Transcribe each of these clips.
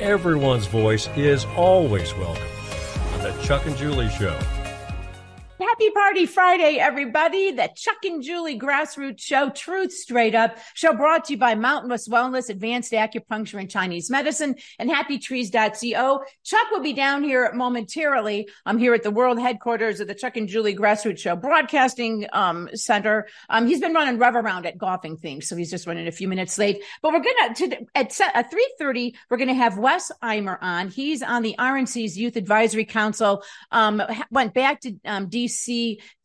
Everyone's voice is always welcome on The Chuck and Julie Show. Happy Party Friday, everybody. The Chuck and Julie Grassroots Show, Truth Straight Up, show brought to you by Mountain West Wellness, Advanced Acupuncture and Chinese Medicine, and HappyTrees.co. Chuck will be down here momentarily. I'm here at the world headquarters of the Chuck and Julie Grassroots Show Broadcasting um, Center. Um, he's been running rev around at golfing things, so he's just running a few minutes late. But we're gonna at at 3:30, we're gonna have Wes Imer on. He's on the RNC's Youth Advisory Council. Um, went back to um,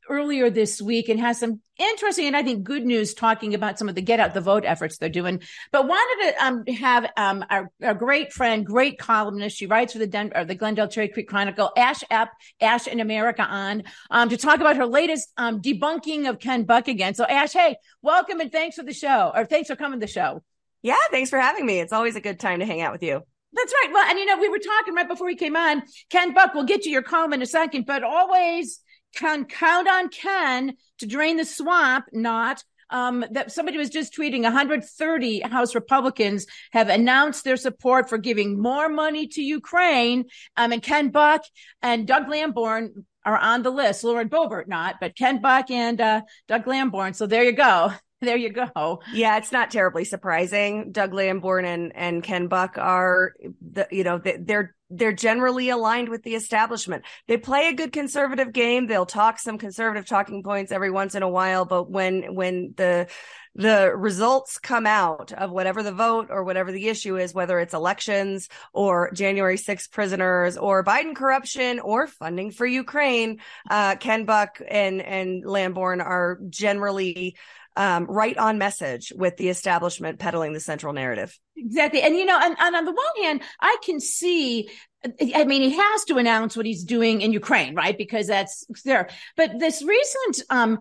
Earlier this week and has some interesting and I think good news talking about some of the get out the vote efforts they're doing. But wanted to um, have um, our, our, great friend, great columnist. She writes for the Den- or the Glendale Cherry Creek Chronicle, Ashe Epp, Ashe in America on um, to talk about her latest um, debunking of Ken Buck again. So Ashe, hey, welcome and thanks for the show or thanks for coming to the show. Yeah, thanks for having me. It's always a good time to hang out with you. That's right. Well, and you know, we were talking right before we came on. Ken Buck, we'll get to your column in a second, but always can count on Ken to drain the swamp, not um, that somebody was just tweeting 130 House Republicans have announced their support for giving more money to Ukraine. Um, and Ken Buck and Doug Lamborn are on the list. Lauren Boebert not, but Ken Buck and uh, Doug Lamborn. So there you go. There you go. Yeah, it's not terribly surprising. Doug Lamborn and and Ken Buck are the you know they're they're generally aligned with the establishment. They play a good conservative game. They'll talk some conservative talking points every once in a while, but when when the the results come out of whatever the vote or whatever the issue is, whether it's elections or January 6th prisoners or Biden corruption or funding for Ukraine, uh, Ken Buck and, and Lamborn are generally um, right on message with the establishment peddling the central narrative. Exactly. And, you know, and, and on the one hand, I can see I mean, he has to announce what he's doing in Ukraine, right? Because that's there. But this recent um,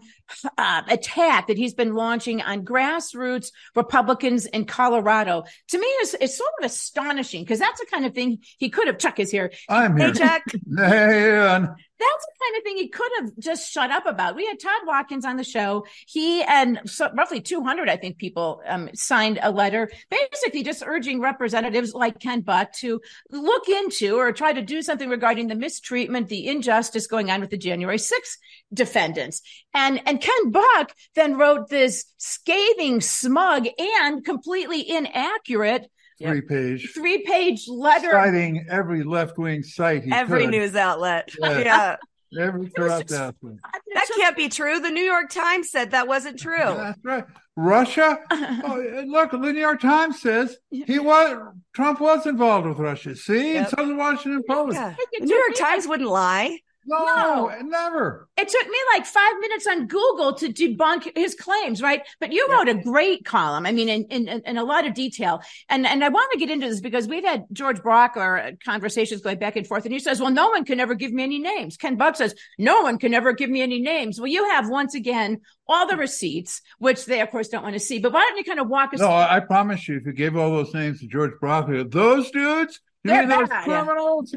uh, attack that he's been launching on grassroots Republicans in Colorado, to me, is, is sort of astonishing because that's the kind of thing he could have. Chuck is here. I'm here. Hey, Chuck. hey, that's the kind of thing he could have just shut up about. We had Todd Watkins on the show. He and so, roughly 200, I think, people um, signed a letter, basically just urging representatives like Ken Buck to look into or try to do something regarding the mistreatment, the injustice going on with the January 6th defendants. And and Ken Buck then wrote this scathing, smug, and completely inaccurate three page three page letter citing every left wing site every could. news outlet yeah, yeah. Every corrupt outlet that can't be true. The new york times said that wasn't true. That's right. Russia? Oh, look the new york times says he was trump was involved with russia. See yep. and so the washington post. Yeah. the new york times wouldn't lie no, no, never. It took me like five minutes on Google to debunk his claims, right? But you wrote a great column. I mean, in, in, in a lot of detail. And, and I want to get into this because we've had George Brauchler uh, conversations going back and forth. And he says, well, no one can ever give me any names. Ken Buck says, no one can ever give me any names. Well, you have once again all the receipts, which they, of course, don't want to see. But why don't you kind of walk us No, through- I promise you, if you gave all those names to George Brauchler, those dudes, you They're mean those bad. criminals?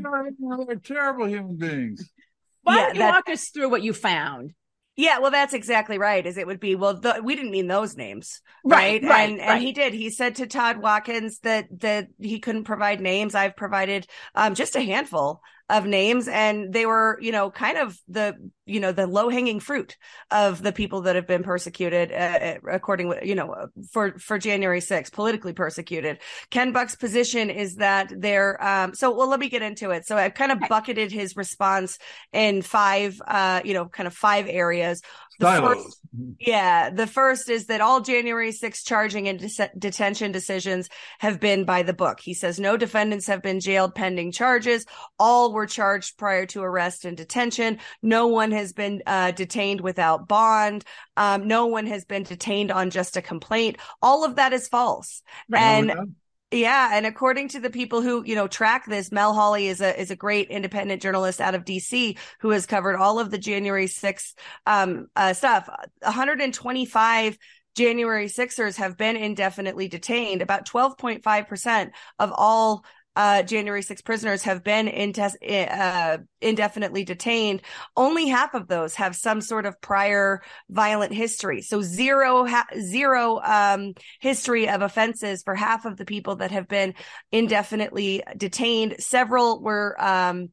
They're terrible human beings. Why Yeah, don't you that- walk us through what you found? Yeah, well, that's exactly right. Is it would be well, the, we didn't mean those names, Right, right? right, and right. and he did. He said to Todd Watkins that that he couldn't provide names. I've provided um, just a handful of names, and they were, you know, kind of the you know the low hanging fruit of the people that have been persecuted, uh, according, you know, for for January 6th, politically persecuted. Ken Buck's position is that they're um, so. Well, let me get into it. So I've kind of bucketed his response in five, uh, you know, kind of five areas. The first, yeah, the first is that all January 6 charging and de- detention decisions have been by the book. He says no defendants have been jailed pending charges. All were charged prior to arrest and detention. No one has been uh, detained without bond. Um, no one has been detained on just a complaint. All of that is false. Right. And no. Yeah, and according to the people who you know track this, Mel Hawley is a is a great independent journalist out of DC who has covered all of the January 6th um, uh, stuff. 125 January Sixers have been indefinitely detained. About 12.5 percent of all uh, January 6 prisoners have been uh, indefinitely detained. Only half of those have some sort of prior violent history. So zero, ha- zero um, history of offenses for half of the people that have been indefinitely detained. Several were um,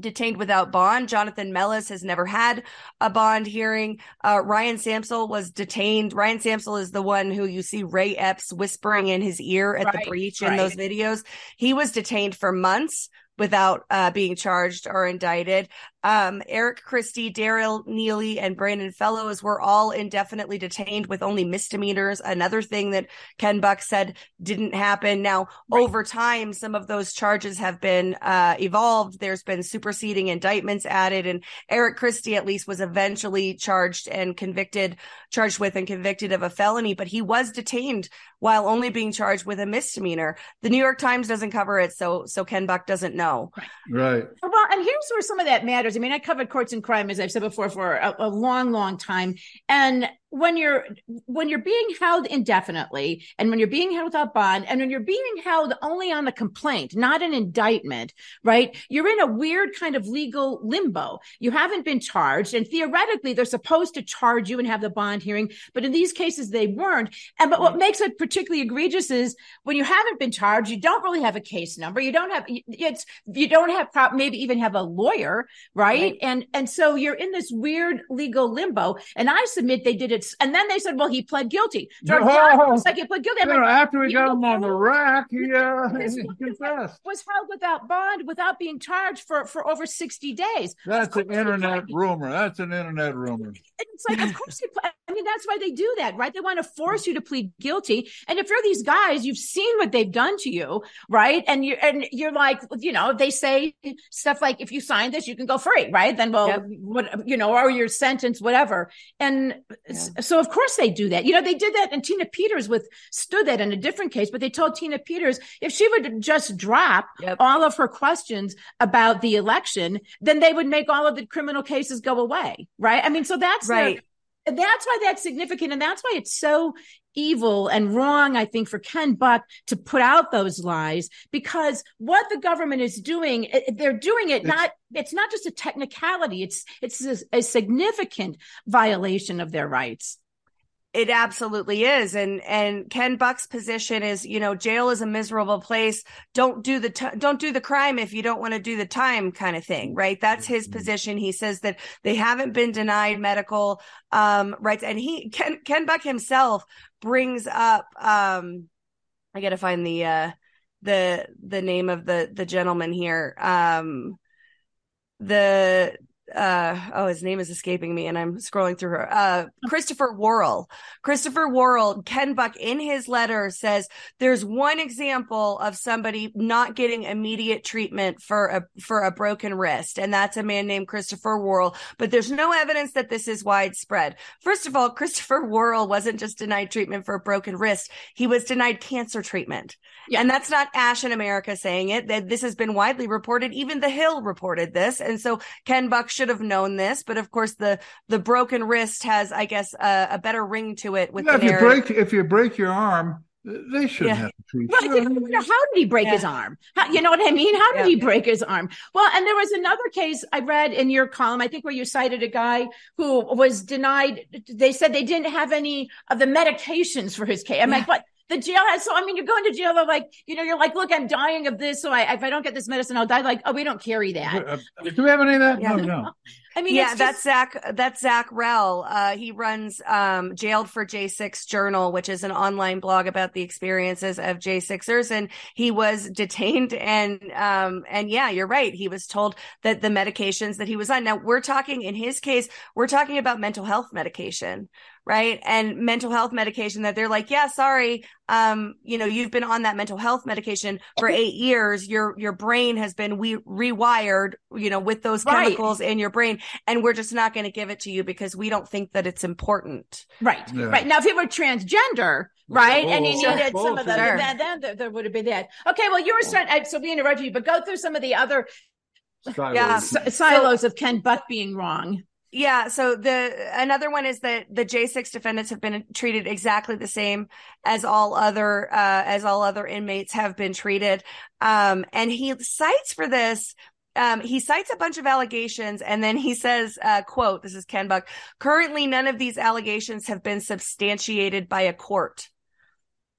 detained without bond. Jonathan Mellis has never had a bond hearing. Uh, Ryan Samsel was detained. Ryan Samsel is the one who you see Ray Epps whispering in his ear at right, the breach right. in those videos. He was detained for months without uh, being charged or indicted. Um, Eric Christie, Daryl Neely, and Brandon Fellows were all indefinitely detained with only misdemeanors. Another thing that Ken Buck said didn't happen. Now, right. over time, some of those charges have been uh, evolved. There's been superseding indictments added, and Eric Christie, at least, was eventually charged and convicted, charged with and convicted of a felony, but he was detained while only being charged with a misdemeanor. The New York Times doesn't cover it, so so Ken Buck doesn't know. Right. right. Well, and here's where some of that matters I mean, I covered courts and crime, as I've said before, for a, a long, long time. And when you're when you're being held indefinitely and when you're being held without bond and when you're being held only on the complaint not an indictment right? You're in a weird kind of legal limbo. You haven't been charged and theoretically they're supposed to charge you and have the bond hearing but in these cases they weren't. And but what makes it particularly egregious is when you haven't been charged you don't really have a case number. You don't have it's you don't have maybe even have a lawyer right? right. And and so you're in this weird legal limbo. And i submit they did it and then they said, well, he pled guilty. George oh, was like he pled guilty. Like, after we got him on the rack, he, uh, he confessed. Was held without bond, without being charged for, for over 60 days. That's an internet rumor. That's an internet rumor. It's like, of course, he pled. I mean, that's why they do that, right? They want to force you to plead guilty. And if you're these guys, you've seen what they've done to you, right? And you and you're like, you know, they say stuff like, if you sign this, you can go free, right? Then, well, yep. what you know, or your sentence, whatever. And yeah. So, of course, they do that. You know, they did that, and Tina Peters withstood that in a different case. But they told Tina Peters if she would just drop yep. all of her questions about the election, then they would make all of the criminal cases go away, right? I mean, so that's right. Their, that's why that's significant. And that's why it's so evil and wrong, I think, for Ken Buck to put out those lies because what the government is doing, eh, eh, they're doing it not, it's not just a technicality. It's, it's a, a significant violation of their rights. It absolutely is. And, and Ken Buck's position is, you know, jail is a miserable place. Don't do the, t- don't do the crime if you don't want to do the time kind of thing, right? That's his mm-hmm. position. He says that they haven't been denied medical, um, rights. And he, Ken, Ken Buck himself brings up, um, I got to find the, uh, the, the name of the, the gentleman here. Um, the, uh oh his name is escaping me and i'm scrolling through her. Uh christopher worrell. Christopher worrell ken buck in his letter says there's one example of somebody not getting immediate treatment for a for a broken wrist and that's a man named christopher worrell. But there's no evidence that this is widespread. First of all christopher worrell wasn't just denied treatment for a broken wrist. He was denied cancer treatment. Yeah. and that's not ashe in america saying it that this has been widely reported. Even the hill reported this. And so ken buck should have known this, but of course the the broken wrist has, I guess, a, a better ring to it. With yeah, if you break if you break your arm, they shouldn't yeah. have to treat well, you. How did he break yeah. his arm? How, you know what I mean? How did yeah. he break his arm? Well, and there was another case I read in your column, I think, where you cited a guy who was denied. They said they didn't have any of the medications for his case. I'm like, what? The jail has so I mean you're going to jail they're like you know you're like look I'm dying of this so I if I don't get this medicine I'll die. Like oh we don't carry that. Uh, do we have any of that? Yeah. no no I mean, yeah, just... that's Zach. That's Zach Rell. Uh, he runs um, Jailed for J6 Journal, which is an online blog about the experiences of J6ers. And he was detained, and um, and yeah, you're right. He was told that the medications that he was on. Now we're talking in his case, we're talking about mental health medication, right? And mental health medication that they're like, yeah, sorry, um, you know, you've been on that mental health medication for eight years. Your your brain has been we- rewired, you know, with those chemicals right. in your brain, and we're just not going to give it to you because we don't think that it's important. Right, yeah. right. Now, if you were transgender, right? and he Oh, needed some of the, sure. then, then there, there would have been that. Okay, well, you were starting, I- so we interrupted you, but go through some of the other Yeah. s- silos of Ken Buck being wrong. Yeah. So the another one is that the J6 defendants have been treated exactly the same as all other uh, as all other inmates have been treated. Um, and he cites for this. Um, he cites a bunch of allegations and then he says, uh, quote, this is Ken Buck, currently none of these allegations have been substantiated by a court.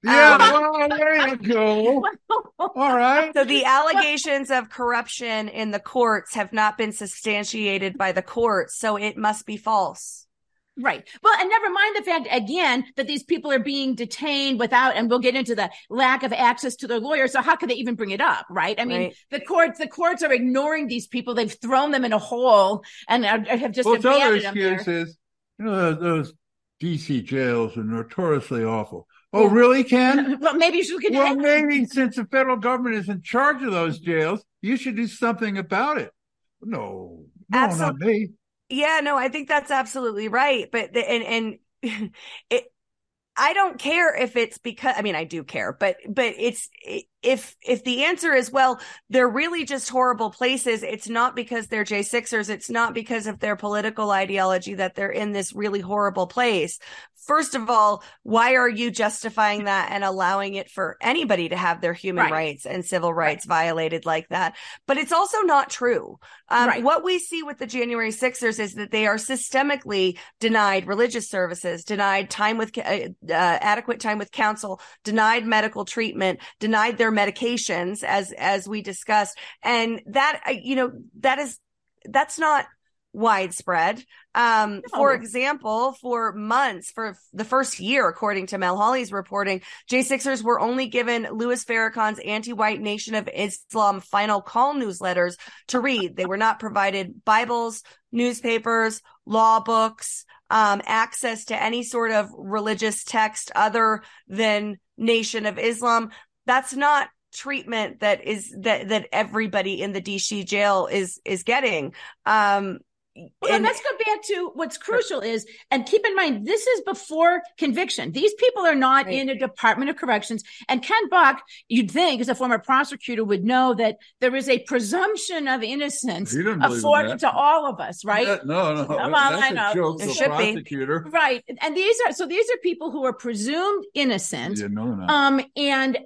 Yeah, Um, well, there you go. All right. So the allegations of corruption in the courts have not been substantiated by the courts. So it must be false. Right. Well, and never mind the fact again that these people are being detained without, and we'll get into the lack of access to their lawyers. So how could they even bring it up? Right. I mean, Right. the courts, the courts are ignoring these people. They've thrown them in a hole and are, have just Well, other abandoned them there. excuse is, you know, those DC jails are notoriously awful. Oh, really, Ken? Well, maybe you should Well, maybe since the federal government is in charge of those jails, you should do something about it. No, no, not Absolutely. me. Yeah, no, I think that's absolutely right. But the, and and it, I don't care if it's because I mean I do care, but but it's if if the answer is well, they're really just horrible places. It's not because they're J Sixers. It's not because of their political ideology that they're in this really horrible place. First of all, why are you justifying that and allowing it for anybody to have their human Right. rights and civil rights violated like that? But it's also not true. Um, Right. What we see with the January Sixers is that they are systemically denied religious services, denied time with uh, uh, adequate time with counsel, denied medical treatment, denied their medications, as as we discussed, and that uh, you know that is that's not widespread. Um, for example, for months, for the first year, according to Mel Hawley's reporting, J6ers were only given Louis Farrakhan's anti-white Nation of Islam final call newsletters to read. They were not provided Bibles, newspapers, law books, um, access to any sort of religious text other than Nation of Islam. That's not treatment that is that that everybody in the DC jail is is getting. Um, Well, and- let's go back to what's crucial is, and keep in mind, this is before conviction. These people are not Right. in a Department of Corrections. And Ken Buck, you'd think, as a former prosecutor, would know that there is a presumption of innocence in afforded to all of us, right? Yeah, no, no, Well, I know. joke It should be. prosecutor. Right. And these are, so these are people who are presumed innocent. Yeah, no, no. Um, and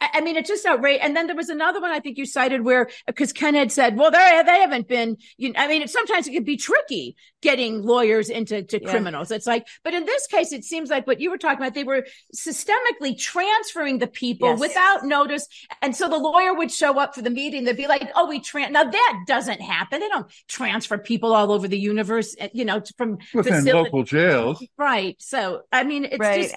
I, mean, it's just outrageous. And then there was another one I think you cited where, because Ken had said, well, they, they haven't been, you I mean, it, sometimes it can be tricky getting lawyers into to Yeah. criminals. It's like, but in this case, it seems like what you were talking about, they were systemically transferring the people Yes. without notice. And so the lawyer would show up for the meeting. They'd be like, oh, we tran now that doesn't happen. They don't transfer people all over the universe, you know, from Within facility- local jails. Right. So, I mean, it's right. just,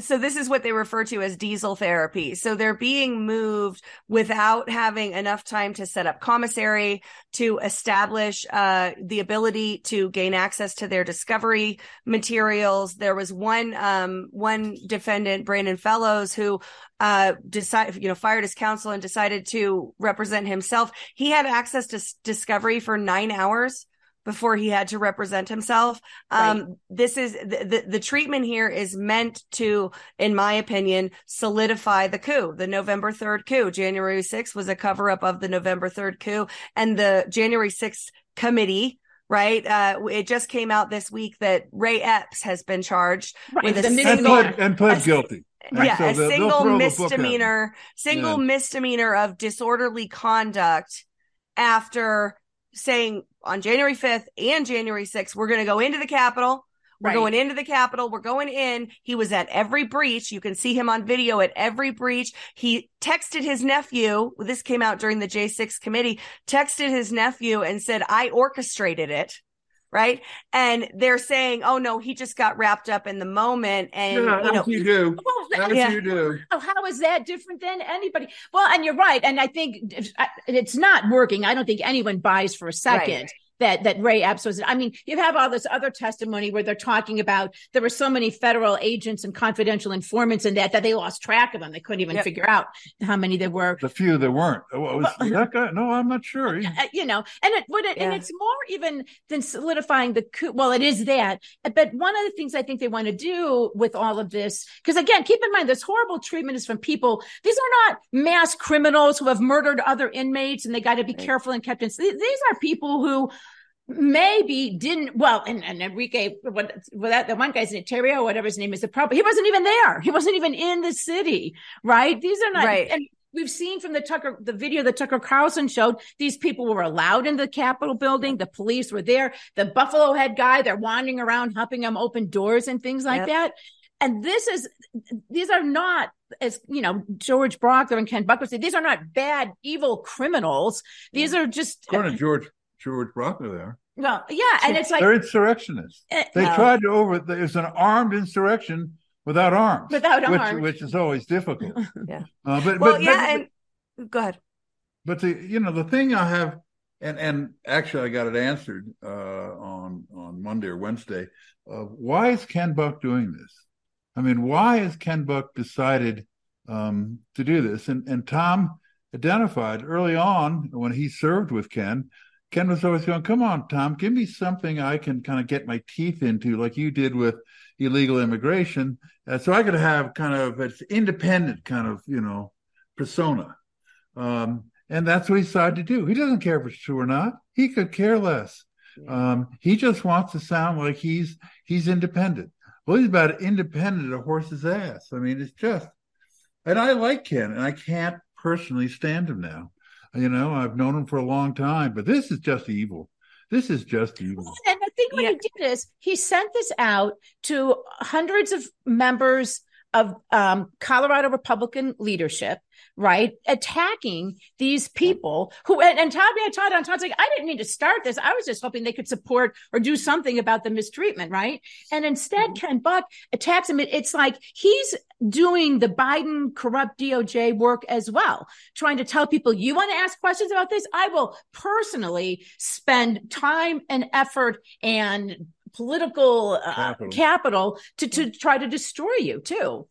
so this is what they refer to as diesel therapy. So they're being moved without having enough time to set up commissary, to establish uh, the ability to gain access to their discovery materials. There was one um, one defendant, Brandon Fellows, who uh, decided, you know, fired his counsel and decided to represent himself. He had access to s- discovery for nine hours before he had to represent himself. Um, this is the, the, the treatment here is meant to, in my opinion, solidify the coup, the November 3rd coup. January 6th was a cover up of the November 3rd coup and the January 6th committee. Right. Uh, it just came out this week that Ray Epps has been charged right. with a And single- single- pled, and pled a- guilty. And yeah, so a they'll- they'll single throw the book at him. misdemeanor, single Yeah. misdemeanor of disorderly conduct after saying on January 5th and January 6th, we're going to go into the Capitol. We're Right. going into the Capitol. We're going in. He was at every breach. You can see him on video at every breach. He texted his nephew. This came out during the J6 committee, texted his nephew and said, I orchestrated it. Right. And they're saying, oh no, he just got wrapped up in the moment. And, Yeah, you know, you do. Well, As Yeah. you do. Oh, how is that different than anybody? Well, and you're right. And I think it's- it's not working. I don't think anyone buys for a second Right. That that Ray Epps was. I mean, you have all this other testimony where they're talking about there were so many federal agents and confidential informants in that that they lost track of them. They couldn't even yep. figure out how many there were. The few there weren't. Was well, that guy? No, I'm not sure. Uh, you know, and it, it yeah. and it's more even than solidifying the coup. Well, it is that, but one of the things I think they want to do with all of this, because again, keep in mind this horrible treatment is from people. These are not mass criminals who have murdered other inmates and they got to be right. careful and kept in. These are people who maybe didn't well and, and enrique what well, that the one guy's in Ontario, whatever his name is the problem he wasn't even there. He wasn't even in the city right? These are not right. and we've seen from the tucker the video that tucker carlson showed these people were allowed in the capitol building. The police were there. The buffalo head guy they're wandering around helping them open doors and things like yep. that. And this is these are not as you know george brauchler and ken buck said these are not bad evil criminals. These are just according to george George Brauchler there. Well, yeah, and it's like they're insurrectionists. Uh, they no. tried to over. There's an armed insurrection without arms. Without which, arms, which is always difficult. yeah. Uh, but well, but, yeah, but, and go ahead. But the you know the thing I have, and and actually I got it answered uh, on on Monday or Wednesday. Uh, why is Ken Buck doing this? I mean, why has Ken Buck decided um, to do this? And and Tom identified early on when he served with Ken Ken was always going, come on, Tom, give me something I can kind of get my teeth into, like you did with illegal immigration. Uh, so I could have kind of an independent kind of, you know, persona. Um, and that's what he decided to do. He doesn't care if it's true or not. He could care less. Um, he just wants to sound like he's he's independent. Well, he's about independent a horse's ass. I mean, it's just, and I like Ken, and I can't personally stand him now. You know, I've known him for a long time, but this is just evil. This is just evil. And I think what yeah. he did is he sent this out to hundreds of members of um, Colorado Republican leadership right? Attacking these people who, and, and Todd, yeah, Todd on Todd's like, I didn't need to start this. I was just hoping they could support or do something about the mistreatment, right? And instead, mm-hmm. Ken Buck attacks him. It's like he's doing the Biden corrupt DOJ work as well, trying to tell people, you want to ask questions about this? I will personally spend time and effort and political uh, capital. capital to, to try to destroy you too.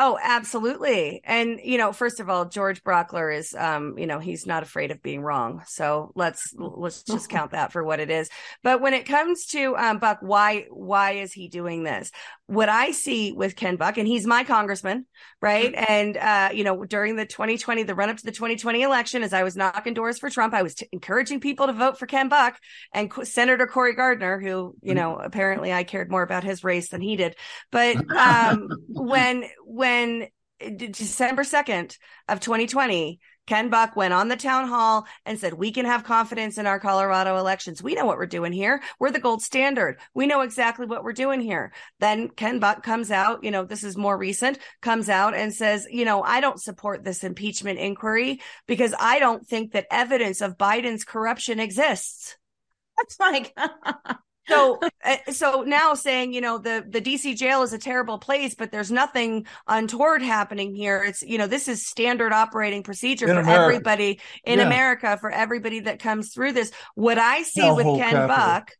Oh, absolutely. And, you know, first of all, George Brauchler is, um, you know, he's not afraid of being wrong. So let's, let's just count that for what it is. But when it comes to, um, Buck, why, why is he doing this? What I see with Ken Buck, and he's my congressman, right? Mm-hmm. And, uh, you know, during the 2020, the run up to the 2020 election, as I was knocking doors for Trump, I was t- encouraging people to vote for Ken Buck and Senator Cory Gardner, who, you know, mm-hmm. apparently I cared more about his race than he did. But, um, when, when, when December 2nd of 2020, Ken Buck went on the town hall and said, We can have confidence in our Colorado elections. We know what we're doing here. We're the gold standard. We know exactly what we're doing here. Then Ken Buck comes out, you know, this is more recent, comes out and says, You know, I don't support this impeachment inquiry because I don't think that evidence of Biden's corruption exists. That's like, so uh, so now saying you know the the dc jail is a terrible place but there's nothing untoward happening here it's you know this is standard operating procedure in for America. everybody in yeah. america for everybody that comes through this what i see no with ken capital. buck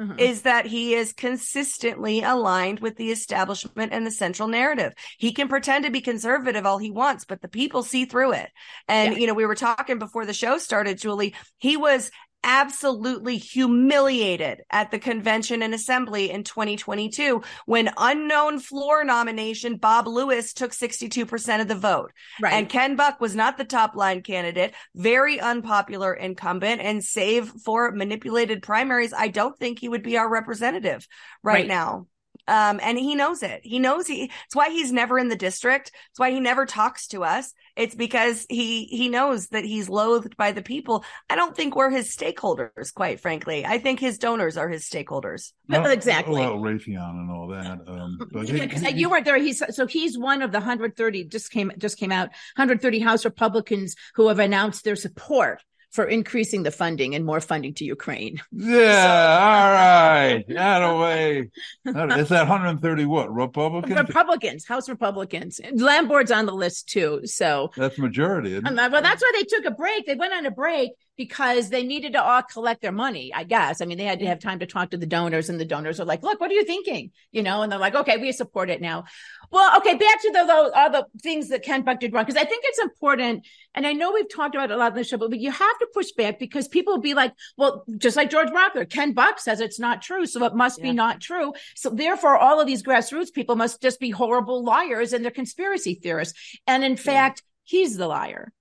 mm-hmm. is that he is consistently aligned with the establishment and the central narrative. He can pretend to be conservative all he wants, but the people see through it. And, yeah. you know, we were talking before the show started, Julie, he was absolutely humiliated at the convention and assembly in 2022 when unknown floor nomination Bob Lewis took 62% of the vote. Right. And Ken Buck was not the top line candidate, very unpopular incumbent and save for manipulated primaries, I don't think he would be our representative right, right. now. Um, and he knows it. He knows he, it's why he's never in the district. It's why he never talks to us. It's because he, he knows that he's loathed by the people. I don't think we're his stakeholders, quite frankly. I think his donors are his stakeholders. Well, exactly. Well, Raytheon and all that. Um, but he, he, you weren't there. He's, so he's one of the 130 just came, just came out 130 House Republicans who have announced their support for increasing the funding and more funding to Ukraine. Yeah, all right. Out away. Is that 130 what? Republicans? Republicans, House Republicans. Lamborn's on the list too. So that's majority. Um, well, that's why they took a break. They went on a break because they needed to all collect their money, I guess. I mean, they had to have time to talk to the donors, and the donors are like, look, what are you thinking? You know, and they're like, okay, we support it now. Well, okay, back to the, the all the things that Ken Buck did wrong, because I think it's important. And I know we've talked about it a lot in the show, but you have to push back because people will be like, well, just like George Brauchler, Ken Buck says it's not true. So it must yeah. be not true. So therefore, all of these grassroots people must just be horrible liars and they're conspiracy theorists. And in yeah. fact, he's the liar.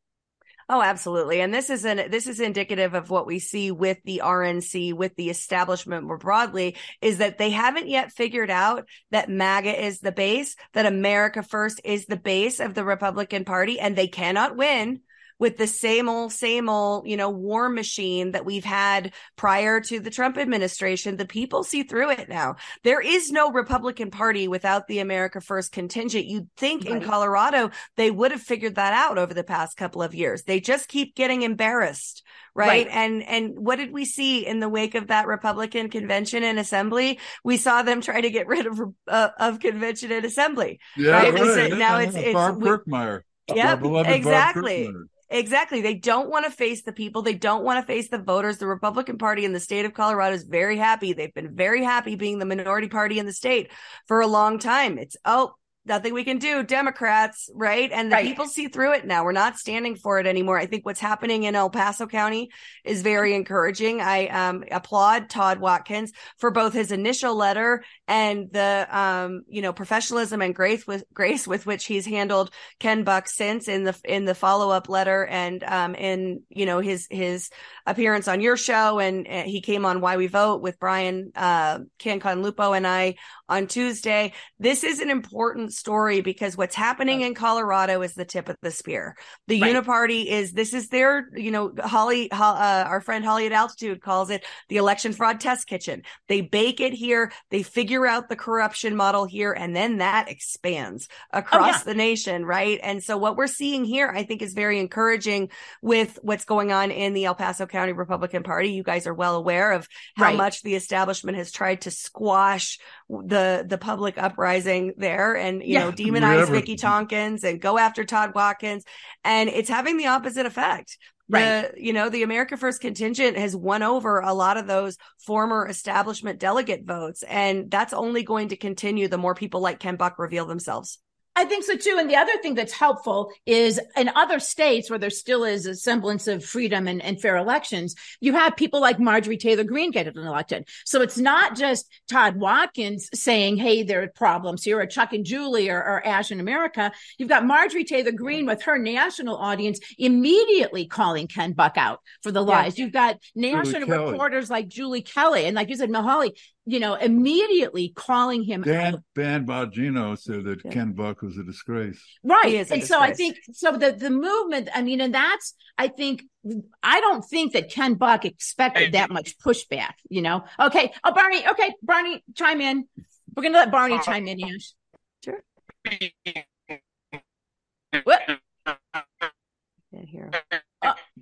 Oh, absolutely. And this is an this is indicative of what we see with the RNC, with the establishment more broadly, is that they haven't yet figured out that MAGA is the base, that America First is the base of the Republican Party, and they cannot win with the same old, same old, you know, war machine that we've had prior to the Trump administration. The people see through it now. There is no Republican Party without the America First contingent. You'd think right. in Colorado they would have figured that out over the past couple of years. They just keep getting embarrassed. Right? right? And and what did we see in the wake of that Republican convention and assembly? We saw them try to get rid of uh, of convention and assembly. Yeah, right. right. now it's it's Barb Kirkmeyer. Yep, exactly. Exactly. They don't want to face the people. They don't want to face the voters. The Republican Party in the state of Colorado is very happy. They've been very happy being the minority party in the state for a long time. It's, oh, nothing we can do democrats right? And the right. people see through it now. We're not standing for it anymore. I think what's happening in el paso county is very encouraging. I um, applaud todd watkins for both his initial letter and the um, you know professionalism and grace with grace with which he's handled ken buck since in the in the follow-up letter and um, in you know his his appearance on your show. And, and he came on why we vote with brian uh, Cancon Lupo and i on tuesday this is an important story because what's happening in Colorado is the tip of the spear. The right. Uniparty is this is their, you know, Holly, uh, our friend Holly at Altitude calls it the election fraud test kitchen. They bake it here, they figure out the corruption model here, and then that expands across oh, yeah. the nation, right? And so what we're seeing here, I think, is very encouraging with what's going on in the El Paso County Republican Party. You guys are well aware of how right. much the establishment has tried to squash the the public uprising there and you yeah. know demonize Vicki Tonkins and go after Todd Watkins and it's having the opposite effect. Right. The, you know, the America First contingent has won over a lot of those former establishment delegate votes. And that's only going to continue the more people like Ken Buck reveal themselves. I think so too. And the other thing that's helpful is in other states where there still is a semblance of freedom and, and fair elections, you have people like Marjorie Taylor Greene getting elected. So it's not just Todd Watkins saying, Hey, there are problems here, or Chuck and Julie or, or Ashe in America. You've got Marjorie Taylor Greene with her national audience immediately calling Ken Buck out for the lies. Yeah. You've got national reporters like Julie Kelly and like you said, Mahali you know, immediately calling him Dan, out. Dan Bongino said that yeah. Ken Buck was a disgrace. Right. And disgrace. so I think, so the, the movement, I mean, and that's, I think, I don't think that Ken Buck expected that much pushback, you know? Okay. Oh, Barney. Okay. Barney, chime in. We're going to let Barney chime in, yes. Sure. What?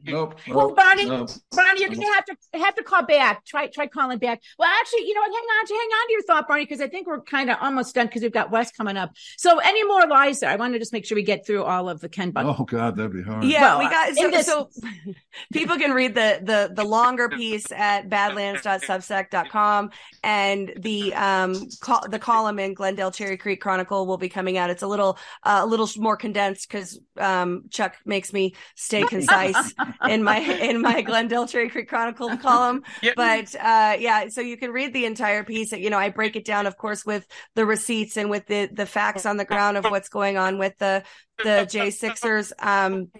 Can't hear. Nope. Well, Bonnie, nope. Bonnie, you're gonna have to have to call back. Try try calling back. Well, actually, you know what? Hang on, to hang on to your thought, Barney, because I think we're kind of almost done because we've got Wes coming up. So, any more lies there? I want to just make sure we get through all of the Ken Buck. Oh God, that'd be hard. Yeah, well, we got so, this... so people can read the the the longer piece at badlands.substack.com and the um call, the column in Glendale Cherry Creek Chronicle will be coming out. It's a little uh, a little more condensed because um Chuck makes me stay concise in my in my Glendale Cherry Creek Chronicle column. Yep. But uh, yeah, so you can read the entire piece. You know, I break it down, of course, with the receipts and with the the facts on the ground of what's going on with the the J Sixers. Um,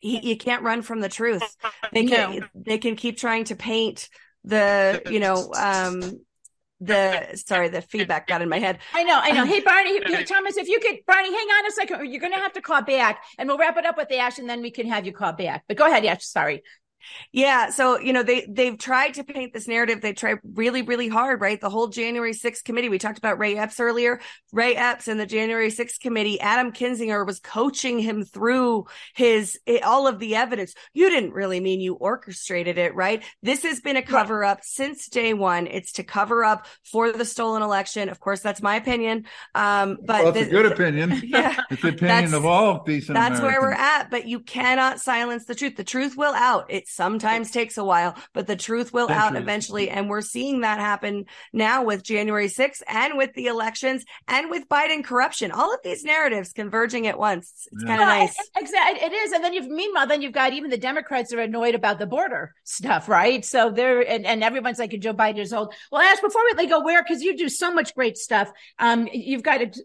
he, you can't run from the truth. They can no. they can keep trying to paint the you know um the sorry, the feedback got in my head. I know, I know. Um, hey, Barney, hey, Thomas, if you could, Barney, hang on a second. You're going to have to call back, and we'll wrap it up with Ashe, and then we can have you call back. But go ahead, Ashe. Sorry. Yeah. So, you know, they, they've tried to paint this narrative. They tried really, really hard, right? The whole January 6th committee. We talked about Ray Epps earlier. Ray Epps and the January 6th committee, Adam Kinzinger was coaching him through his, eh, all of the evidence. You didn't really mean you orchestrated it, right? This has been a cover up since day one. It's to cover up for the stolen election. Of course, that's my opinion. Um, but well, it's a good opinion. Yeah. it's the opinion of all decent That's Americans. where we're at, but you cannot silence the truth. The truth will out. It's sometimes takes a while, but the truth will out eventually. And we're seeing that happen now with January 6th and with the elections and with Biden corruption. All of these narratives converging at once. It's yeah. kind of well, nice. Exactly. It is. And then you've, meanwhile, then you've got even the Democrats are annoyed about the border stuff, right? So they're, and, and everyone's like, Joe Biden is old. Well, ask before we go where, cause you do so much great stuff. Um, you've got to,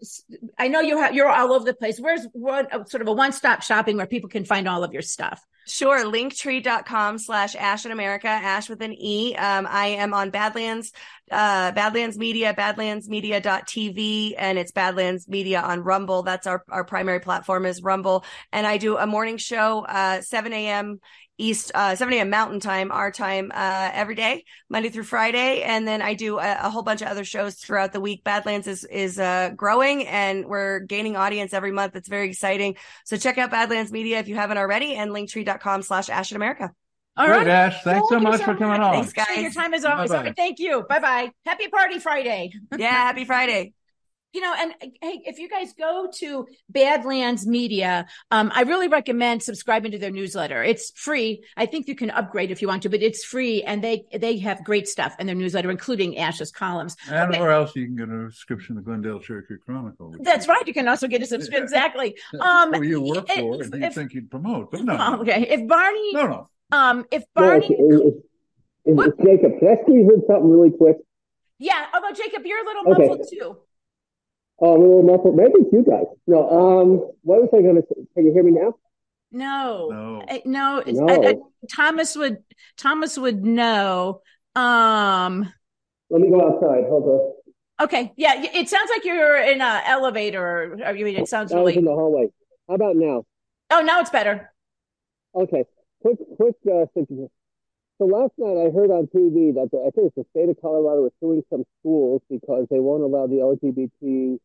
I know you have, you're all over the place. Where's one sort of a one stop shopping where people can find all of your stuff? Sure. Linktree.com slash Ashe in America, Ash with an E. Um, I am on Badlands, uh, Badlands Media, badlandsmedia.tv, and it's Badlands Media on Rumble. That's our, our primary platform is Rumble. And I do a morning show, uh, 7 a.m. East, uh, 7 a.m. Mountain Time, our time, uh, every day, Monday through Friday. And then I do a, a, whole bunch of other shows throughout the week. Badlands is, is, uh, growing and we're gaining audience every month. It's very exciting. So check out Badlands Media if you haven't already and linktree.com slash Ashe in America. All Great, right. Ashe. Thanks so much so for coming much. on. Thanks, guys. Your time is always over. Thank you. Bye bye. Happy Party Friday. yeah. Happy Friday you know, and hey, if you guys go to Badlands Media, um, I really recommend subscribing to their newsletter. It's free. I think you can upgrade if you want to, but it's free, and they they have great stuff in their newsletter, including Ashe's columns. And okay. where else you can get a subscription to Glendale Cherry Creek Chronicle? That's right. You can also get a subscription. exactly. Um, who you work for, and you think you'd promote, but no. Okay. If Barney, no, no. Um, if Barney, no, it's, it's, it's, Jacob, can I squeeze in something really quick? Yeah. Although Jacob, you're a little okay. muffled too. Oh, I'm a little muffled. Maybe it's you guys. No. Um. What was I going to say? Can you hear me now? No. No. I, no. no. I, I, Thomas would. Thomas would know. Um. Let me go outside. Hold on. Okay. Yeah. It sounds like you're in an elevator. Or, I mean, it sounds I really. in the hallway. How about now? Oh, now it's better. Okay. Quick, quick uh, so last night I heard on TV that the, I think it's the state of Colorado is suing some schools because they won't allow the LGBT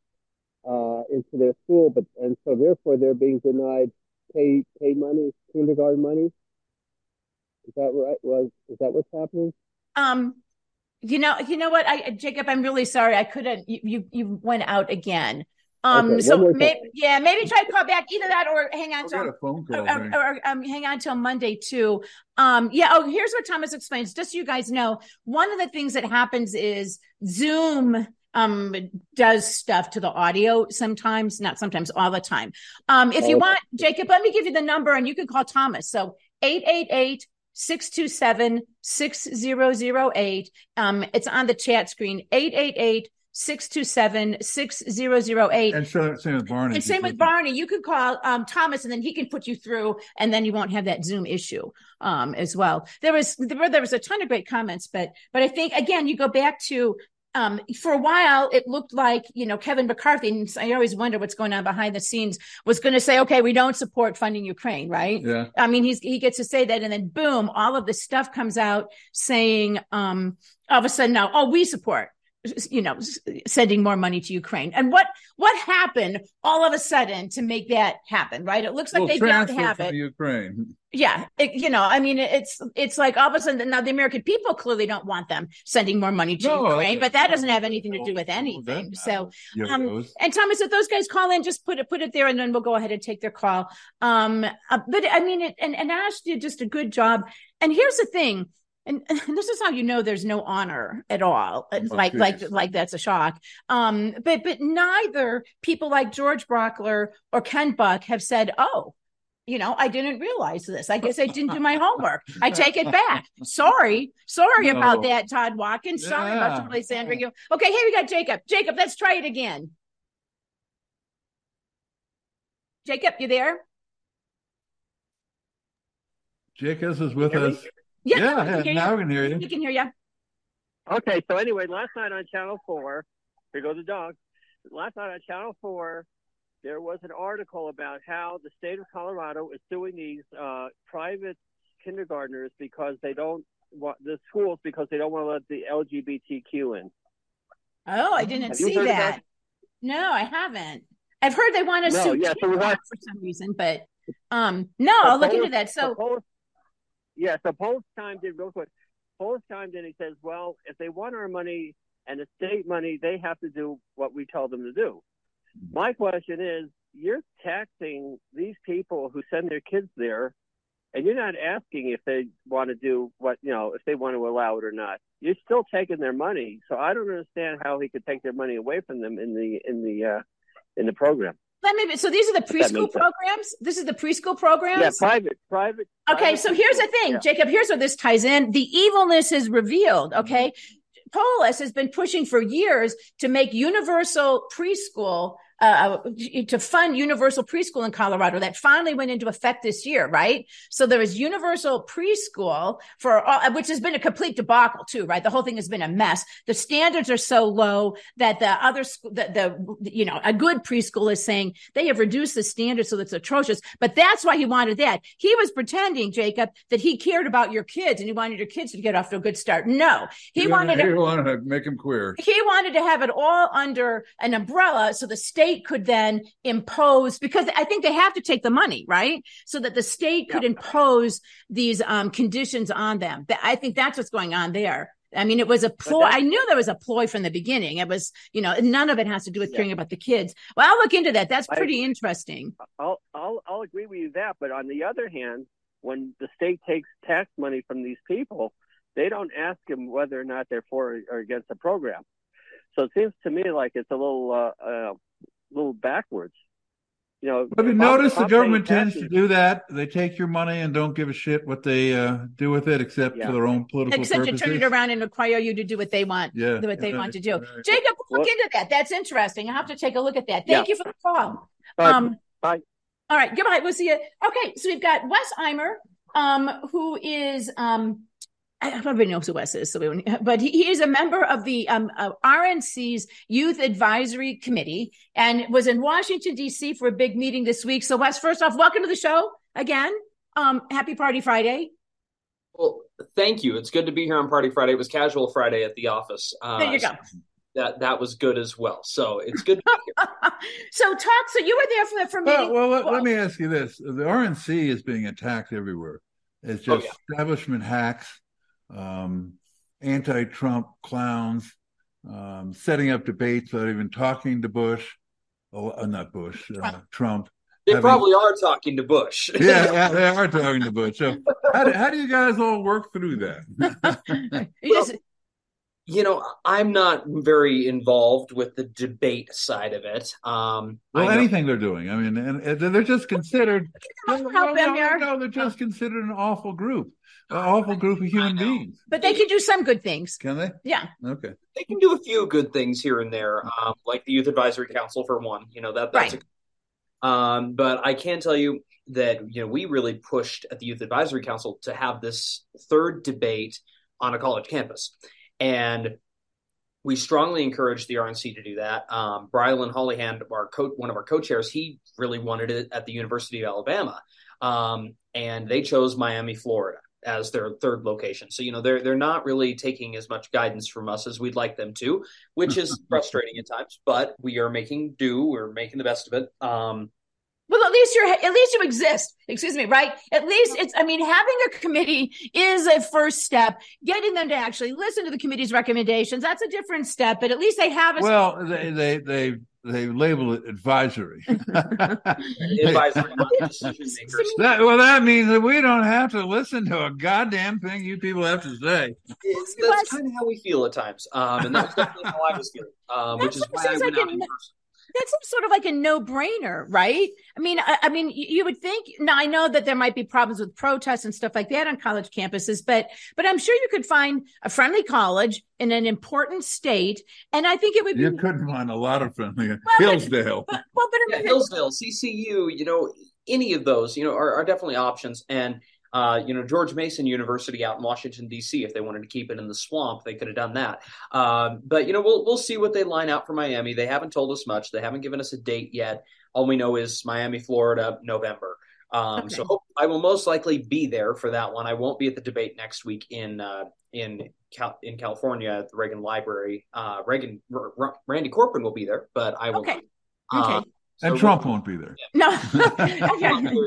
uh, into their school, but and so therefore they're being denied pay pay money, kindergarten money. Is that right? Was is that what's happening? Um, you know, you know what, I Jacob, I'm really sorry. I couldn't. You you, you went out again. Um, okay, so maybe, yeah, maybe try to call back either that or hang on to phone call, or, or, or um, hang on till Monday too. Um, yeah. Oh, here's what Thomas explains. Just so you guys know, one of the things that happens is Zoom um does stuff to the audio sometimes not sometimes all the time um if you want jacob let me give you the number and you can call thomas so 888 627 6008 um it's on the chat screen 888 627 6008. And so, same with Barney. And same with Barney. You can call um, Thomas and then he can put you through and then you won't have that Zoom issue um, as well. There was, there, were, there was a ton of great comments, but, but I think again, you go back to um, for a while, it looked like, you know, Kevin McCarthy, and I always wonder what's going on behind the scenes, was going to say, okay, we don't support funding Ukraine, right? Yeah. I mean, he's, he gets to say that. And then boom, all of this stuff comes out saying, um, all of a sudden now, oh, we support you know sending more money to ukraine. And what what happened all of a sudden to make that happen right? It looks like well, they don't have it. Ukraine. Yeah it, you know i mean it's it's like all of a sudden now the american people clearly don't want them sending more money to no, ukraine but that doesn't have anything to do with anything. so um, and thomas if those guys call in just put it put it there and then we'll go ahead and take their call. Um uh, but i mean it and, and ashe did just a good job. And here's the thing and, and, this is how you know there's no honor at all. Oh, like like like that's a shock. Um but but neither people like george brauchler or ken buck have said oh you know i didn't realize this. I guess i didn't do my homework. I take it back. Sorry. Sorry no. about that todd watkins. Sorry yeah. about Charlie Sandra. okay here we got jacob. Jacob let's try it again. Jacob you there? Jacob is with us yeah, yeah, yeah now we can hear you. We can hear you. Okay, so anyway, last night on Channel 4, here goes the dog. Last night on Channel 4, there was an article about how the state of Colorado is suing these uh, private kindergartners because they don't want the schools because they don't want to let the LGBTQ in. Oh, I didn't Have see that. that? No, I haven't. I've heard they want to No, sue yeah, so have- for some reason, but um, no, So I'll look into that. So, Polis- yeah, so Polis chimed in real quick. Polis chimed in. He says, "Well, if they want our money and the state money, they have to do what we tell them to do." My question is, you're taxing these people who send their kids there, and you're not asking if they want to do what you know, if they want to allow it or not. You're still taking their money. So I don't understand how he could take their money away from them in the in the uh, in the program. Let me. So these are the preschool programs. This is the preschool programs. Yeah, private, private. Okay, private so here's the thing, Yeah. Jacob. Here's where this ties in. The evilness is revealed. Okay. Polis has been pushing for years to make universal preschool, uh, to fund universal preschool in Colorado. That finally went into effect this year, right? So there is universal preschool for all, which has been a complete debacle too, right? The whole thing has been a mess. The standards are so low that the other school, the, the, you know, a good preschool is saying they have reduced the standards so it's atrocious. But that's why he wanted that. He was pretending, Jacob, that he cared about your kids and he wanted your kids to get off to a good start. No, he wanted He to wanted to make him queer. he wanted to have it all under an umbrella so the state could then impose because I think they have to take the money, right? So that the state could impose these um, conditions on them. I think that's what's going on there. I mean, it was a ploy. I knew there was a ploy from the beginning. It was, you know, none of it has to do with Yeah. caring about the kids. Well, I'll look into that. That's pretty agree. interesting. I'll I'll I'll agree with you that, but on the other hand, when the state takes tax money from these people, they don't ask them whether or not they're for or against the program. So it seems to me like it's a little uh, uh little backwards. You know, But you if I'm- notice the I'm government tends to do that. They take your money and don't give a shit what they uh, do with it, except Yeah. for their own political Except to turn it around and require you to do what they want, Yeah, what they right, want to do. right. Jacob, look Well- into that. That's interesting. I have to take a look at that. Thank Yeah. you for the call. Bye. Um, Bye. All right, goodbye. We'll see you. Okay, so we've got Wes Imer, um, who is um, I don't know if knows who Wes is, so we won't- but he, he is a member of the um, uh, RNC's Youth Advisory Committee and was in Washington D.C. for a big meeting this week. So Wes, first off, welcome to the show again. Um, happy Party Friday. Well, thank you. It's good to be here on Party Friday. It was casual Friday at the office. Uh, There you go. That that was good as well. So it's good to be here. so talk. So you were there for the for Well, meeting. well let, well- let me ask you this: the RNC is being attacked everywhere. It's Oh, just yeah. establishment hacks, um, anti-Trump clowns, um, setting up debates without even talking to Bush. Oh, uh, not Bush, uh, Trump. Trump. They Having- probably are talking to Bush. Yeah, yeah, they are talking to Bush. So, how do, how do you guys all work through that? You just- you know, I'm not very involved with the debate side of it. Um, Well, know- anything they're doing. I mean, and, and they're just considered. No, Help no, no, no, they're just considered an awful group, an awful group of human beings. but they can do some good things. Can they? Yeah. Okay. they can do a few good things here and there, um, like the Youth Advisory Council for one. You know that that's. Right. A, um, but I can tell you that you know we really pushed at the Youth Advisory Council to have this third debate on a college campus, and we strongly encouraged the RNC to do that. Um, Brilyn Hollyhand, our co- one of our co-chairs, he really wanted it at the University of Alabama, um, and they chose Miami, Florida, as their third location. So you know they're they're not really taking as much guidance from us as we'd like them to, which is frustrating at times. But we are making do. We're making the best of it. Um, Well, at least you're at least you exist. Excuse me, right? At least it's. I mean, having a committee is a first step. Getting them to actually listen to the committee's recommendations that's a different step. But at least they have a. Well, they they they they label it advisory. advisory, not decision makers. That, well, that means that we don't have to listen to a goddamn thing you people have to say. It's, that's kind of how we feel at times, um, and that's definitely how I was feeling, um, which is why I went like out in person. That seems sort of like a no-brainer, right? I mean, I, I mean, you you would think. Now, I know that there might be problems with protests and stuff like that on college campuses, but but I'm sure you could find a friendly college in an important state, and I think it would be. You couldn't find a lot of friendly but- Hillsdale. But, well, but Yeah, Hillsdale, CCU, you know, any of those, you know, are, are definitely options. And uh, you know, George Mason University out in Washington D.C. If they wanted to keep it in the swamp, they could have done that. Um, but you know, we'll we'll see what they line out for Miami. They haven't told us much. They haven't given us a date yet. All we know is Miami, Florida, November. Um, Okay. So hope, I will most likely be there for that one. I won't be at the debate next week in uh, in Cal- in California at the Reagan Library. Uh, Reagan R- R- Randy Corporon will be there, but I will. Okay. Um, Okay. And so- Trump won't be there. No.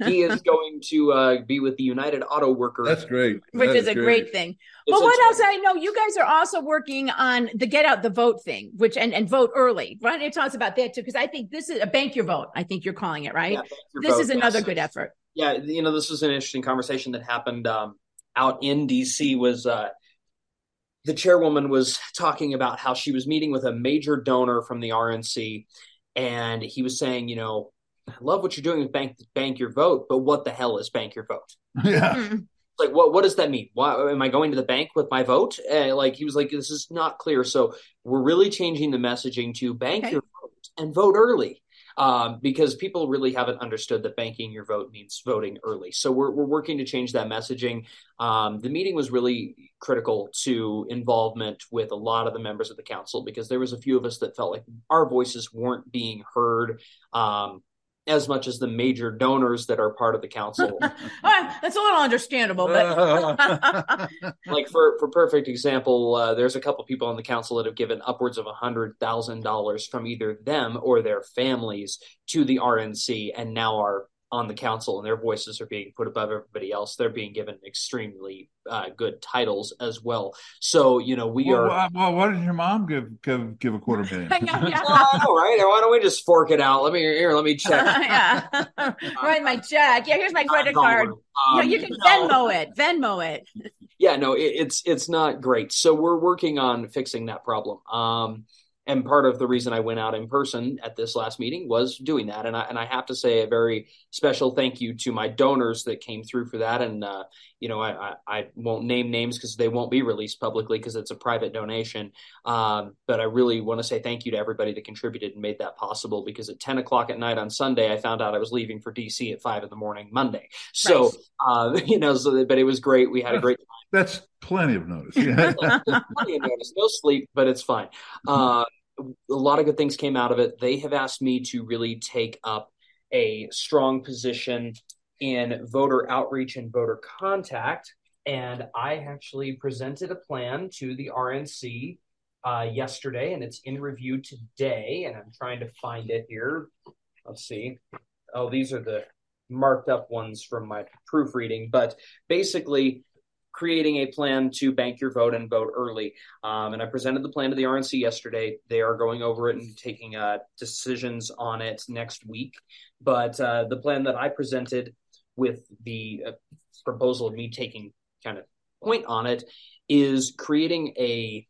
No, he is going to uh, be with the United Auto Workers. That's great. Which That is a great thing. It's But what else? I know you guys are also working on the get out the vote thing, which and, and vote early. Right? It talks about that too, because I think this is a bank your vote. I think you're calling it right. Yeah, thank you this both. is another Yes. good effort. yeah, you know, this was an interesting conversation that happened um, out in DC. Was uh, the chairwoman was talking about how she was meeting with a major donor from the RNC, and he was saying, you know, I love what you're doing with bank bank your vote, but what the hell is bank your vote? Yeah. Mm. Like, what what does that mean? Why am I going to the bank with my vote? Uh, like he was like, this is not clear. So we're really changing the messaging to bank Okay. your vote and vote early. Um, because people really haven't understood that banking your vote means voting early. So we're, we're working to change that messaging. Um, the meeting was really critical to involvement with a lot of the members of the council because there was a few of us that felt like our voices weren't being heard um, as much as the major donors that are part of the council. That's a little understandable, but like for for perfect example, uh, there's a couple people on the council that have given upwards of a hundred thousand dollars from either them or their families to the RNC, and now are on the council, and their voices are being put above everybody else. They're being given extremely uh, good titles as well. So you know we well, are. well, well, why did your mom give give give a quarter million? yeah, yeah. All right, why don't we just fork it out? Let me here. Let me check. yeah. Write my check. Yeah, here's my credit card. No, Um, you can no. Venmo it. Venmo it. yeah no it, it's it's not great so we're working on fixing that problem um and part of the reason I went out in person at this last meeting was doing that, and I and I have to say a very special thank you to my donors that came through for that. And uh, you know, I, I, I won't name names because they won't be released publicly because it's a private donation. Um, but I really want to say thank you to everybody that contributed and made that possible. Because at ten o'clock at night on Sunday, I found out I was leaving for DC at five in the morning Monday. So uh, you know, so but it was great. We had a great time. That's plenty of notice. Yeah. plenty of notice. No sleep, but it's fine. Uh, a lot of good things came out of it. They have asked me to really take up a strong position in voter outreach and voter contact. And I actually presented a plan to the RNC uh, yesterday, and it's in review today. And I'm trying to find it here. Let's see. Oh, these are the marked up ones from my proofreading. But basically, creating a plan to bank your vote and vote early. Um, and I presented the plan to the RNC yesterday. They are going over it and taking uh, decisions on it next week. But uh, the plan that I presented with the uh, proposal of me taking kind of point on it is creating a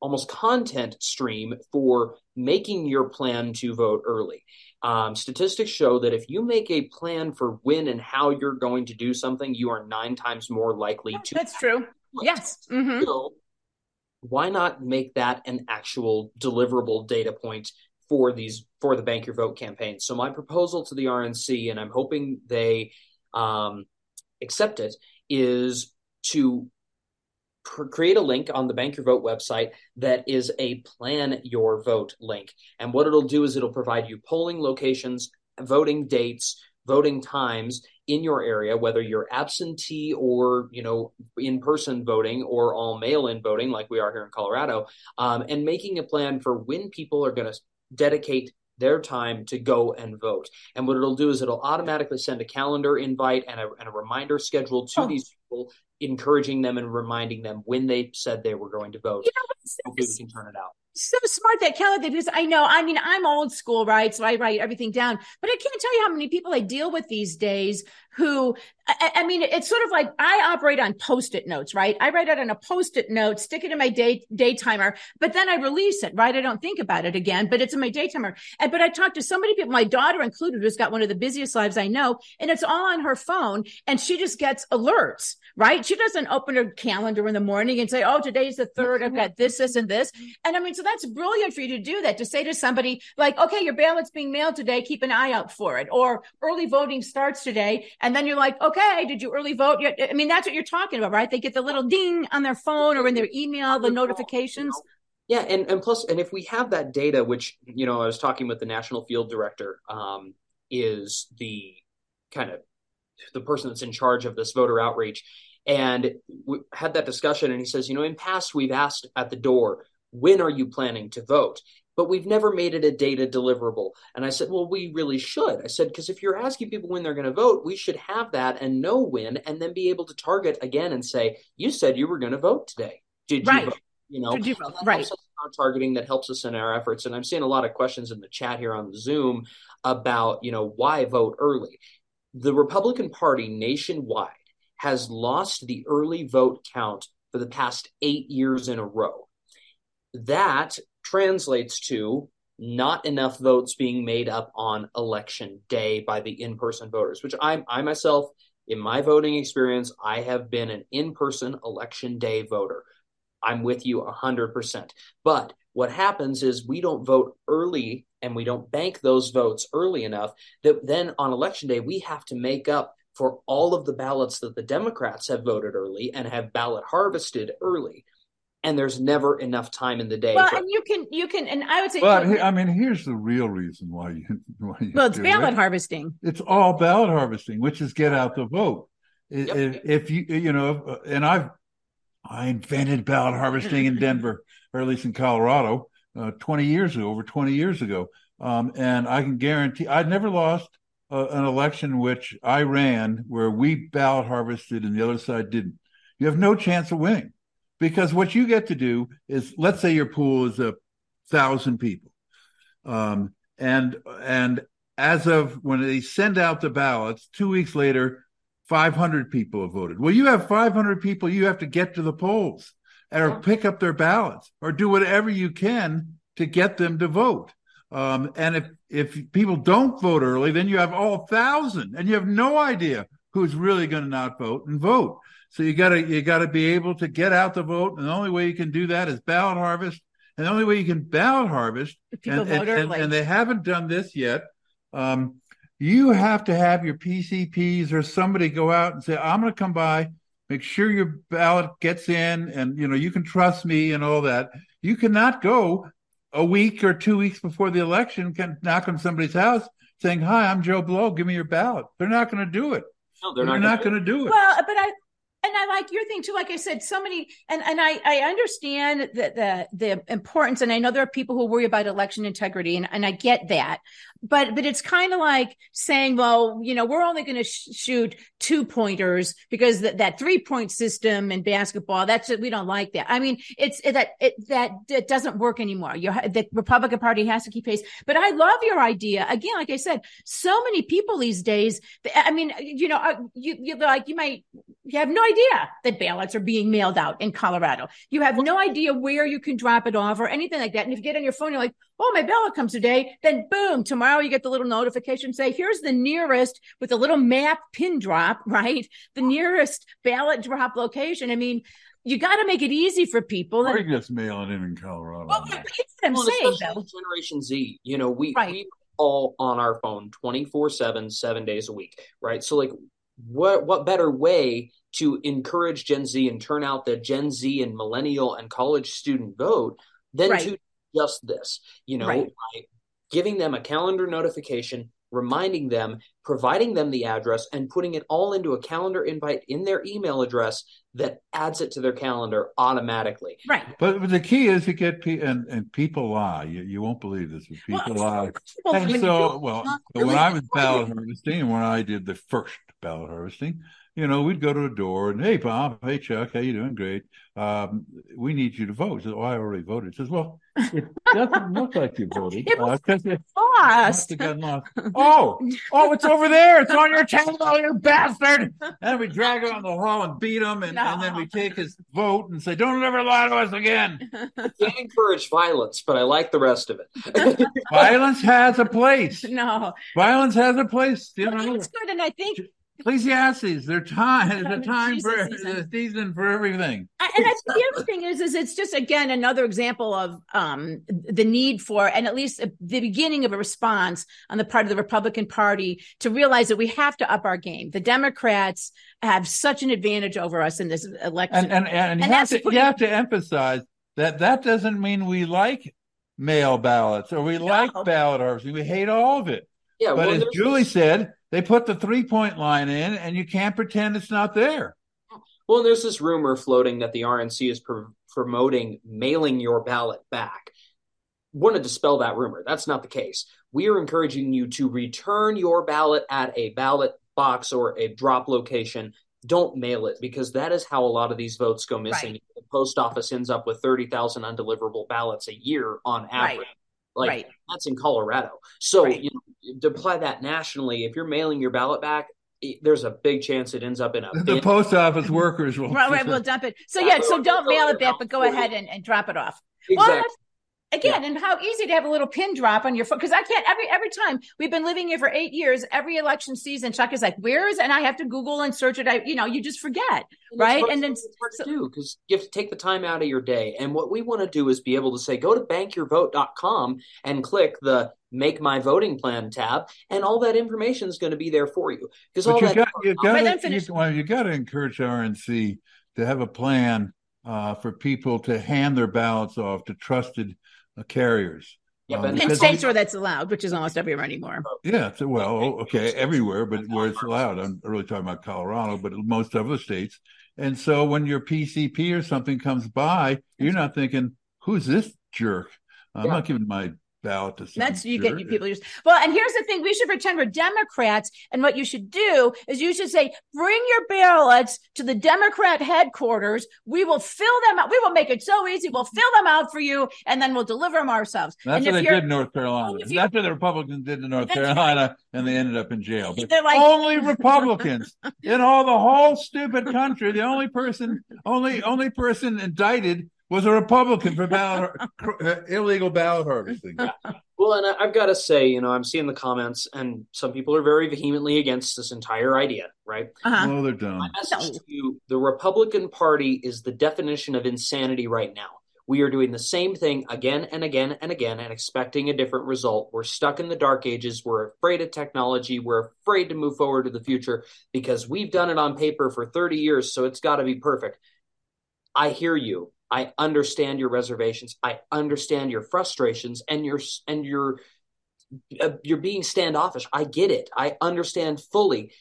almost content stream for making your plan to vote early. Um, statistics show that if you make a plan for when and how you're going to do something, you are nine times more likely to. That's true. Yes. Mm-hmm. So why not make that an actual deliverable data point for these for the Bank Your Vote campaign? So my proposal to the RNC, and I'm hoping they um, accept it, is to create a link on the Bank Your Vote website that is a plan your vote link. And what it'll do is it'll provide you polling locations, voting dates, voting times in your area, whether you're absentee or you know in person voting or all mail in voting, like we are here in Colorado, um, and making a plan for when people are going to dedicate their time to go and vote. And what it'll do is it'll automatically send a calendar invite and a, and a reminder schedule to Oh. these people, encouraging them and reminding them when they said they were going to vote. You know, Hopefully, we can turn it out. So smart that calendar because I know, I mean, I'm old school, right? So I write everything down, but I can't tell you how many people I deal with these days who, I, I mean, it's sort of like I operate on post-it notes, right? I write it on a post-it note, stick it in my day, day timer, but then I release it, right? I don't think about it again, but it's in my day timer. And, but I talked to so many people, my daughter included, who's got one of the busiest lives I know, and it's all on her phone and she just gets alerts, right? She doesn't open her calendar in the morning and say, Oh, today's the third. I've got this, this, and this. And I mean, so that's brilliant for you to do that, to say to somebody like, okay, your ballot's being mailed today. Keep an eye out for it. Or early voting starts today. And then you're like, okay, did you early vote? I mean, that's what you're talking about, right? They get the little ding on their phone or in their email, the notifications. Yeah, and, and plus, and if we have that data, which you know, I was talking with the national field director, um, is the kind of the person that's in charge of this voter outreach, and we had that discussion. And he says, you know, in past we've asked at the door, when are you planning to vote? But we've never made it a data deliverable. And I said, well, we really should. I said, because if you're asking people when they're going to vote, we should have that and know when, and then be able to target again and say, you said you were going to vote today. Did right. you vote? You know, you vote? right. targeting that helps us in our efforts. And I'm seeing a lot of questions in the chat here on Zoom about, you know, why vote early. The Republican Party nationwide has lost the early vote count for the past eight years in a row. That translates to not enough votes being made up on election day by the in-person voters, which I, I myself, in my voting experience, I have been an in-person election day voter. I'm with you 100%. But what happens is we don't vote early and we don't bank those votes early enough that then on election day we have to make up for all of the ballots that the Democrats have voted early and have ballot harvested early. And there's never enough time in the day. Well, for- and you can, you can, and I would say, But he- I mean, here's the real reason why you. Why you well, it's do ballot it. harvesting. It's all ballot harvesting, which is get out the vote. Yep. If, if you, you know, and I've, I invented ballot harvesting in Denver, or at least in Colorado, uh, 20 years ago, over 20 years ago. Um, and I can guarantee I'd never lost uh, an election which I ran where we ballot harvested and the other side didn't. You have no chance of winning because what you get to do is, let's say your pool is a thousand people. Um, and, and as of when they send out the ballots, two weeks later, 500 people have voted. Well, you have 500 people, you have to get to the polls or pick up their ballots or do whatever you can to get them to vote. Um, and if, if people don't vote early, then you have all thousand and you have no idea who's really going to not vote and vote. So you gotta, you gotta be able to get out the vote. And the only way you can do that is ballot harvest. And the only way you can ballot harvest and, and, and, and they haven't done this yet. Um, you have to have your PCPs or somebody go out and say, I'm going to come by, make sure your ballot gets in, and you know you can trust me and all that. You cannot go a week or two weeks before the election, can knock on somebody's house saying, "Hi, I'm Joe Blow. Give me your ballot." They're not going to do it. no, They're, they're not going to do it. Well, but I and I like your thing too. Like I said, so many and and I I understand the the the importance, and I know there are people who worry about election integrity, and and I get that. But but it's kind of like saying, well, you know, we're only going to sh- shoot two pointers because that that three point system in basketball that's we don't like that. I mean, it's it, that it that it doesn't work anymore. You the Republican Party has to keep pace. But I love your idea. Again, like I said, so many people these days. I mean, you know, uh, you you like you might you have no idea that ballots are being mailed out in Colorado. You have no idea where you can drop it off or anything like that. And if you get on your phone, you're like, oh, my ballot comes today. Then boom, tomorrow you get the little notification say, here's the nearest with a little map pin drop, right? The nearest ballot drop location. I mean, you got to make it easy for people. Or And, you just mail in in Colorado. well, that's what I'm Well, saying, especially though. with Generation Z, you know, we Right. we all on our phone 24/7 7 days a week, right? So like what what better way to encourage Gen Z and turn out the Gen Z and millennial and college student vote than Right. to just this, you know, Right. By giving them a calendar notification, reminding them, providing them the address and putting it all into a calendar invite in their email address that adds it to their calendar automatically. Right. But, but the key is to get pe- and and people lie. You, you won't believe this, but people Well, lie. people- And so, well, not when I was quiet. ballot harvesting, and when I did the first ballot harvesting, you know, we'd go to a door and, hey, Bob, hey, Chuck, how you doing? Great. Um, we need you to vote. Says, oh, I already voted. Says, well, it doesn't look like you voted. It was Uh, 'cause it lost. must lost. Oh, oh, it's over there. It's on your table, you bastard. And we drag him on the hall and beat him. And, and then we take his vote and say, don't ever lie to us again. Can't encourage violence, but I like the rest of it. Violence has a place. no, Violence has a place. You know, it's good. And I think Ecclesiastes, their time, there's a time Jesus for season. a season for everything. I- and I think the other thing is, is it's just again another example of um, the need for, and at least the beginning of a response on the part of the Republican Party to realize that we have to up our game. The Democrats have such an advantage over us in this election. And and and, you, have that's to, you have to emphasize that that doesn't mean we like mail ballots or we like ballot harvesting. We hate all of it. Yeah, But well, as Julie said, they put the three point line in, and you can't pretend it's not there. Well, there's this rumor floating that the RNC is pr- promoting mailing your ballot back. Want to dispel that rumor. That's not the case. We are encouraging you to return your ballot at a ballot box or a drop location. Don't mail it because that is how a lot of these votes go missing. Right. The post office ends up with 30,000 undeliverable ballots a year on average. Right. Like Right. that's in Colorado. So Right. you know, to apply that nationally, if you're mailing your ballot back, it- there's a big chance it ends up in a The bin. post office workers will. Right, right, we'll dump it. So Yeah, yeah, so don't mail go it back, but go ahead and, and drop it off. Exactly. that's- Again, and how easy to have a little pin drop on your phone because I can't every every time we've been living here for eight years. Every election season, Chuck is like, "Where's?" and I have to Google and search it. I, you know, you just forget, right? And then it's hard so- to do because you have to take the time out of your day. And what we want to do is be able to say, go to bankyourvote.com and click the make my voting plan tab, and all that information is going to be there for you. Because all you that got you got to you, well, you got to encourage RNC to have a plan uh, for people to hand their ballots off to trusted carriers. Yep, Um, and- in states where that's allowed, which is almost everywhere anymore. Yeah, it's, well, okay, everywhere, but where it's allowed. I'm really talking about Colorado, but most other states. And so when your PCP or something comes by, you're not thinking, "Who's this jerk?" I'm Yeah. not giving my ballot to That's you jerk. get you people just well, and here's the thing: we should pretend we're Democrats, and what you should do is you should say, "Bring your ballots to the Democrat headquarters. We will fill them out. We will make it so easy. We'll fill them out for you, and then we'll deliver them ourselves." That's and what they if you're did in North Carolina. you- That's what the Republicans did in North Carolina, and they ended up in jail. But They're like- only Republicans in all the whole stupid country. The only person, only only person indicted was a Republican for ballot uh, illegal ballot harvesting. Well, and I- I've got to say, you know, I'm seeing the comments, and some people are very vehemently against this entire idea, right? uh-huh. Oh, they're dumb. My message to you the Republican Party is the definition of insanity right now. We are doing the same thing again and again and again and expecting a different result. We're stuck in the dark ages. We're afraid of technology. We're afraid to move forward to the future because we've done it on paper for 30 years, so it's got to be perfect. I hear you. I understand your reservations. I understand your frustrations and your and your uh, you're being standoffish. I get it. I understand fully.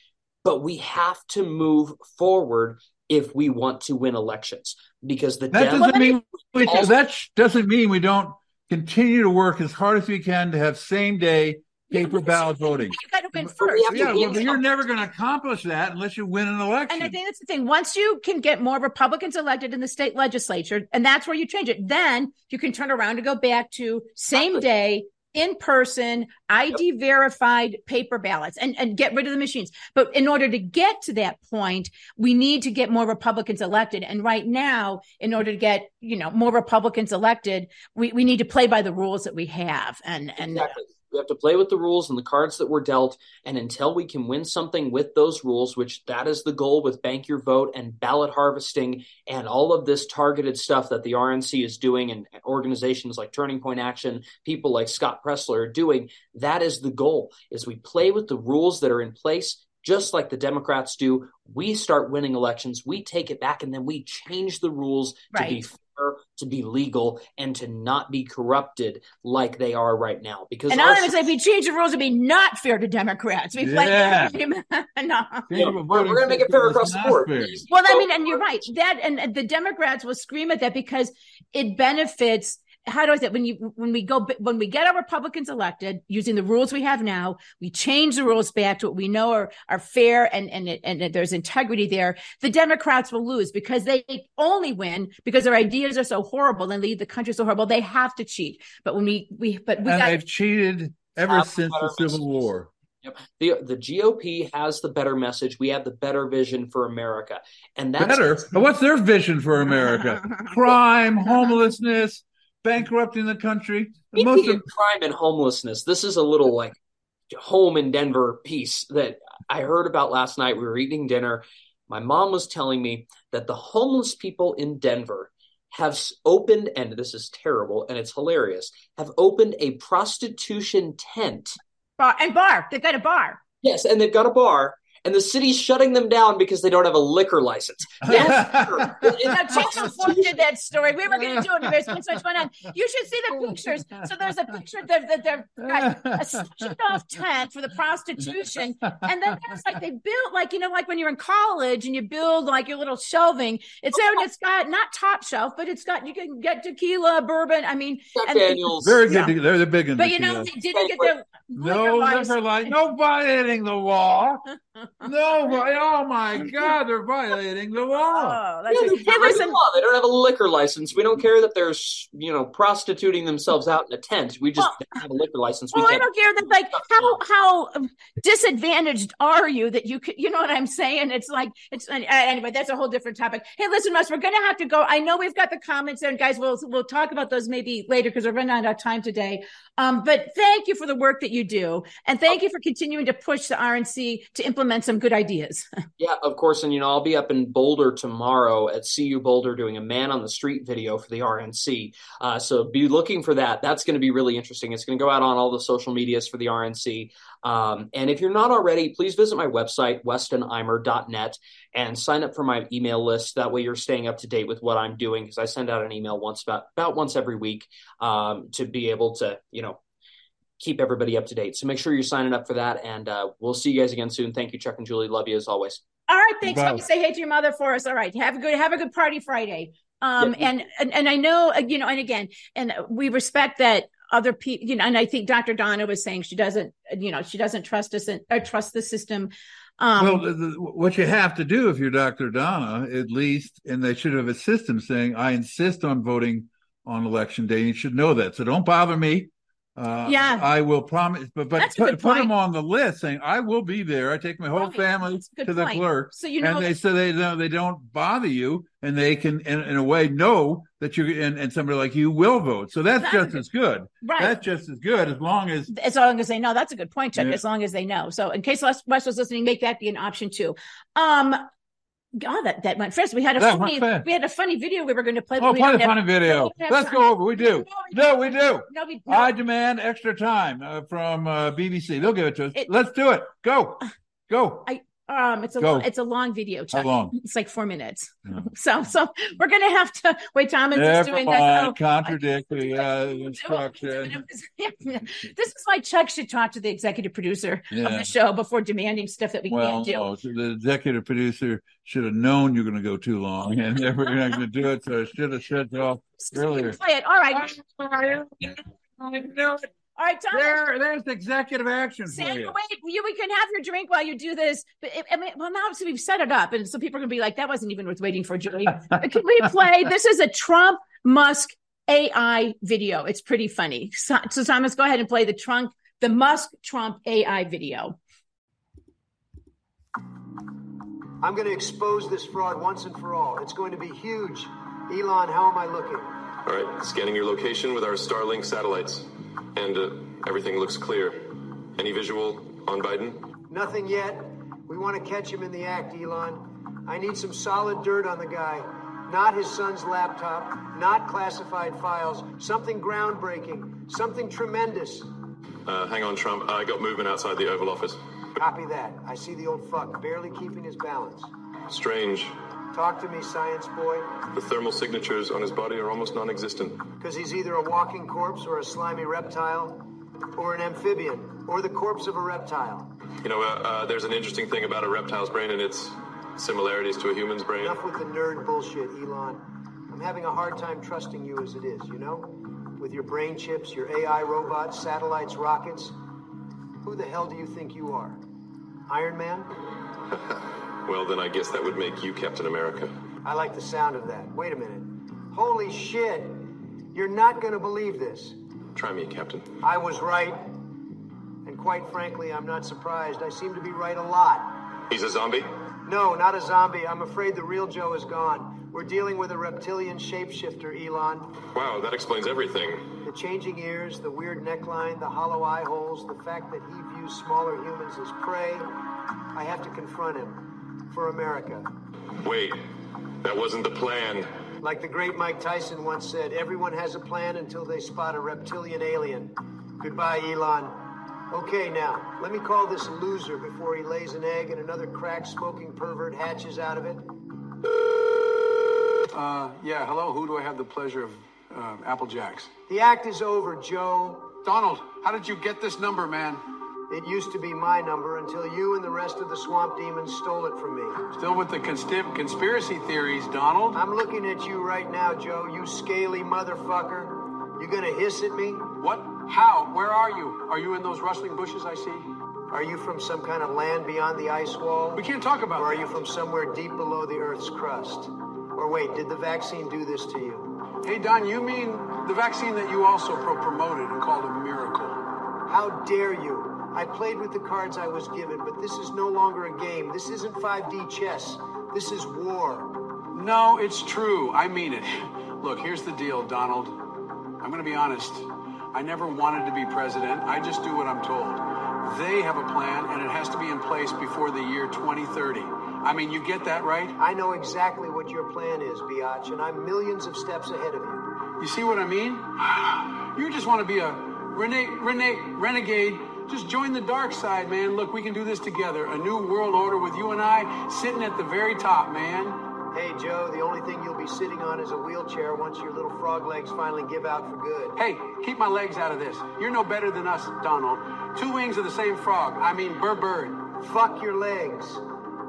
But we have to move forward if we want to win elections because the That Dem- doesn't mean we, Also- that doesn't mean we don't continue to work as hard as we can to have same day paper ballot voting. You got to win But we first. have to Yeah, win well, but you're never going to accomplish that unless you win an election. And I think that's the thing. Once you can get more Republicans elected in the state legislature, and that's where you change it, then you can turn around and go back to same day, in person, ID verified paper ballots and, and get rid of the machines. But in order to get to that point, we need to get more Republicans elected. And right now, in order to get, you know, more Republicans elected, we, we need to play by the rules that we have. And, and uh, Exactly. We have to play with the rules and the cards that were dealt. And until we can win something with those rules, which that is the goal with Bank Your Vote and ballot harvesting and all of this targeted stuff that the RNC is doing and organizations like Turning Point Action, people like Scott Presler are doing, that is the goal is we play with the rules that are in place just like the Democrats do. We start winning elections, we take it back, and then we change the rules to be Right. To be legal, and to not be corrupted like they are right now. Because and I'm going to say, if we change the rules, it'd be not fair to Democrats. We play, Yeah. no. Yeah, we're- we're gonna make it fair across the board. Well, I mean, and you're right. That and, and the Democrats will scream at that because it benefits. How do I say it? when you when we go when we get our Republicans elected using the rules we have now, we change the rules back to what we know are are fair and and it, and there's integrity there. The Democrats will lose because they only win because their ideas are so horrible and lead the country so horrible. They have to cheat. But when we we but we and got they've cheated ever since the Civil messages. War. the the GOP has the better message. We have the better vision for America, and that's Better. What's their vision for America? Crime, homelessness, bankrupting the country. The most of crime and homelessness, this is a little like home in Denver piece that I heard about last night. We were eating dinner. My mom was telling me that the homeless people in Denver have opened, and this is terrible and it's hilarious, have opened a prostitution tent. bar and bar. They've got a bar. Yes, and they've got a bar, and the city's shutting them down because they don't have a liquor license. Yes, sir. It- Now, it's Jason Ford did that story. We were going to do it. There's been so much going on. You should see the pictures. So there's a picture that that they've got a sectioned off tent for the prostitution, and then there's like they built like you know like when you're in college and you build like your little shelving. It's there and it's got not top shelf, but it's got you can get tequila, bourbon. I mean, Jack and- Daniels. Very Yeah. good. They're the big in but you know tequila. they didn't get their No liquor liquor license. light. No violating the law. No. vi- Oh my God, they're violating the law. Oh, that's Yeah, just, they're hey, breaking law. They don't have a liquor license. We don't care that they're, you know, prostituting themselves out in a tent. We just Well- have a liquor license. We Well, I can't. don't care that like how how disadvantaged are you that you could you know what I'm saying? It's like it's uh, anyway. That's a whole different topic. Hey, listen, Russ, we're gonna have to go. I know we've got the comments there, and guys, we'll we'll talk about those maybe later because we're running out of time today. Um, but thank you for the work that you do, and thank you for continuing to push the RNC to implement some good ideas. Yeah, of course. And, you know, I'll be up in Boulder tomorrow at CU Boulder doing a man on the street video for the RNC. Uh, so be looking for that. That's going to be really interesting. It's going to go out on all the social medias for the RNC. Um, and if you're not already, please visit my website, westonimer.net, and sign up for my email list. That way you're staying up to date with what I'm doing because I send out an email once about, about once every week um, to be able to, you know, keep everybody up to date. So make sure you're signing up for that. And uh, we'll see you guys again soon. Thank you, Chuck and Julie. Love you as always. All right, thanks. Bye. Let me say hey to your mother for us. All right, have a good have a good party Friday. Um, Yeah. and, and and I know uh, you know, and again, and we respect that other people, you know, and I think Dr. Donna was saying she doesn't, you know, she doesn't trust us and or trust the system. Um, well, the, the, what you have to do if you're Dr. Donna, at least, and they should have a system saying, I insist on voting on election day. You should know that. So don't bother me. Uh, Yeah. I will promise, but but put, put them on the list saying I will be there. I take my whole Right. family a good to the clerk, so you know, and they so they don't they don't bother you, and they can in, in a way know that you and, and somebody like you will vote. So that's That's just good. as good. right. That's just as good as long as as long as they know, that's a good point, Chuck. Yeah. As long as they know. So, in case Wes Wes was listening, make that be an option too. Um, God, that that went fast. We had a That funny, we had a funny video we were going to play. oh, we play the have- funny video. we have Let's time. go over. We do. No, we do. No, we, no, I demand extra time uh, from uh, BBC. They'll give it to us. It- Let's do it. Go. Go. Um, it's a Go. long, it's a long video. Chuck. How long? It's like four minutes. Yeah. So, so we're gonna have to wait. Thomas is Never doing mind. this. Contradict the uh, Oh, instruction. this is why Chuck should talk to the executive producer of the show before demanding stuff that we Well, can't do. no, so the executive producer should have known you're going to go too long, and they were not going to do it. So I should have shut it off So we can earlier. Play it. All right. All right, Thomas. There, there's executive action for Sandra, you. wait, you, we can have your drink while you do this. But it, I mean, well, now so we've set it up, and so people are gonna be like, "That wasn't even worth waiting for." Julie, can we play? This is a Trump Musk AI video. It's pretty funny. So, so Thomas, go ahead and play the Trump, the Musk Trump AI video. I'm going to expose this fraud once and for all. It's going to be huge. Elon, how am I looking? All right, scanning your location with our Starlink satellites. And uh, everything looks clear. Any visual on Biden? Nothing yet. We want to catch him in the act, Elon. I need some solid dirt on the guy. Not his son's laptop, not classified files. Something groundbreaking, something tremendous. Uh, hang on, Trump. I got movement outside the Oval Office. Copy that. I see the old fuck barely keeping his balance. Strange. Talk to me, science boy. The thermal signatures on his body are almost non existent. Because he's either a walking corpse or a slimy reptile, or an amphibian, or the corpse of a reptile. You know, uh, uh, there's an interesting thing about a reptile's brain and its similarities to a human's brain. Enough with the nerd bullshit, Elon. I'm having a hard time trusting you as it is, you know? With your brain chips, your AI robots, satellites, rockets. Who the hell do you think you are? Iron Man? Well, then I guess that would make you Captain America. I like the sound of that. Wait a minute. Holy shit! You're not gonna believe this. Try me, Captain. I was right. And quite frankly, I'm not surprised. I seem to be right a lot. He's a zombie? No, not a zombie. I'm afraid the real Joe is gone. We're dealing with a reptilian shapeshifter, Elon. Wow, that explains everything. The changing ears, the weird neckline, the hollow eye holes, the fact that he views smaller humans as prey. I have to confront him. For America. Wait, that wasn't the plan. Like the great Mike Tyson once said, everyone has a plan until they spot a reptilian alien. Goodbye, Elon. Okay, now, let me call this loser before he lays an egg and another crack smoking pervert hatches out of it. Uh, yeah, hello. Who do I have the pleasure of uh, Apple Jacks? The act is over, Joe. Donald, how did you get this number, man? It used to be my number until you and the rest of the swamp demons stole it from me. Still with the consp- conspiracy theories, Donald? I'm looking at you right now, Joe, you scaly motherfucker. You gonna hiss at me? What? How? Where are you? Are you in those rustling bushes I see? Are you from some kind of land beyond the ice wall? We can't talk about Or are that. you from somewhere deep below the Earth's crust? Or wait, did the vaccine do this to you? Hey, Don, you mean the vaccine that you also pro- promoted and called a miracle? How dare you? I played with the cards I was given, but this is no longer a game. This isn't 5D chess. This is war. No, it's true. I mean it. Look, here's the deal, Donald. I'm going to be honest. I never wanted to be president. I just do what I'm told. They have a plan, and it has to be in place before the year 2030. I mean, you get that right? I know exactly what your plan is, Biatch, and I'm millions of steps ahead of you. You see what I mean? You just want to be a rene- rene- renegade. Just join the dark side, man. Look, we can do this together. A new world order with you and I sitting at the very top, man. Hey, Joe, the only thing you'll be sitting on is a wheelchair once your little frog legs finally give out for good. Hey, keep my legs out of this. You're no better than us, Donald. Two wings of the same frog. I mean, bird bird. Fuck your legs.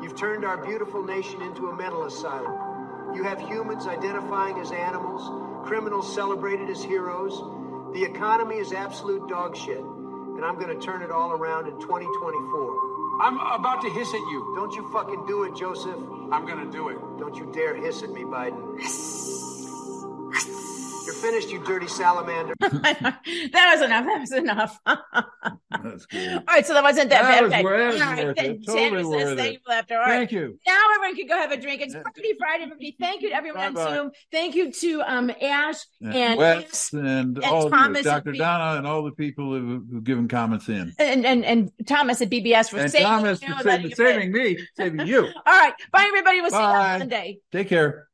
You've turned our beautiful nation into a mental asylum. You have humans identifying as animals, criminals celebrated as heroes. The economy is absolute dog shit, and I'm going to turn it all around in 2024. I'm about to hiss at you. Don't you fucking do it, Joseph. I'm going to do it. Don't you dare hiss at me, Biden. You're finished, you dirty salamander. that was enough. That was enough. All That's good. right, so that wasn't that, That bad. was Okay. wor- that was All right, worth then it. Totally says worth thank it. you for laughter. All right. Thank you. Now everyone can go have a drink. It's Party Friday, everybody. Thank you to everyone on Bye-bye. Zoom. Thank you to um Ashe And and Wes and, all Thomas you, and Dr. Pete. Donna and all the people who, who've given comments in. and, and and Thomas at BBS for And saving Thomas you for saving, saving me, saving you. All right. Bye, everybody. We'll see you Bye. on Monday. Take care.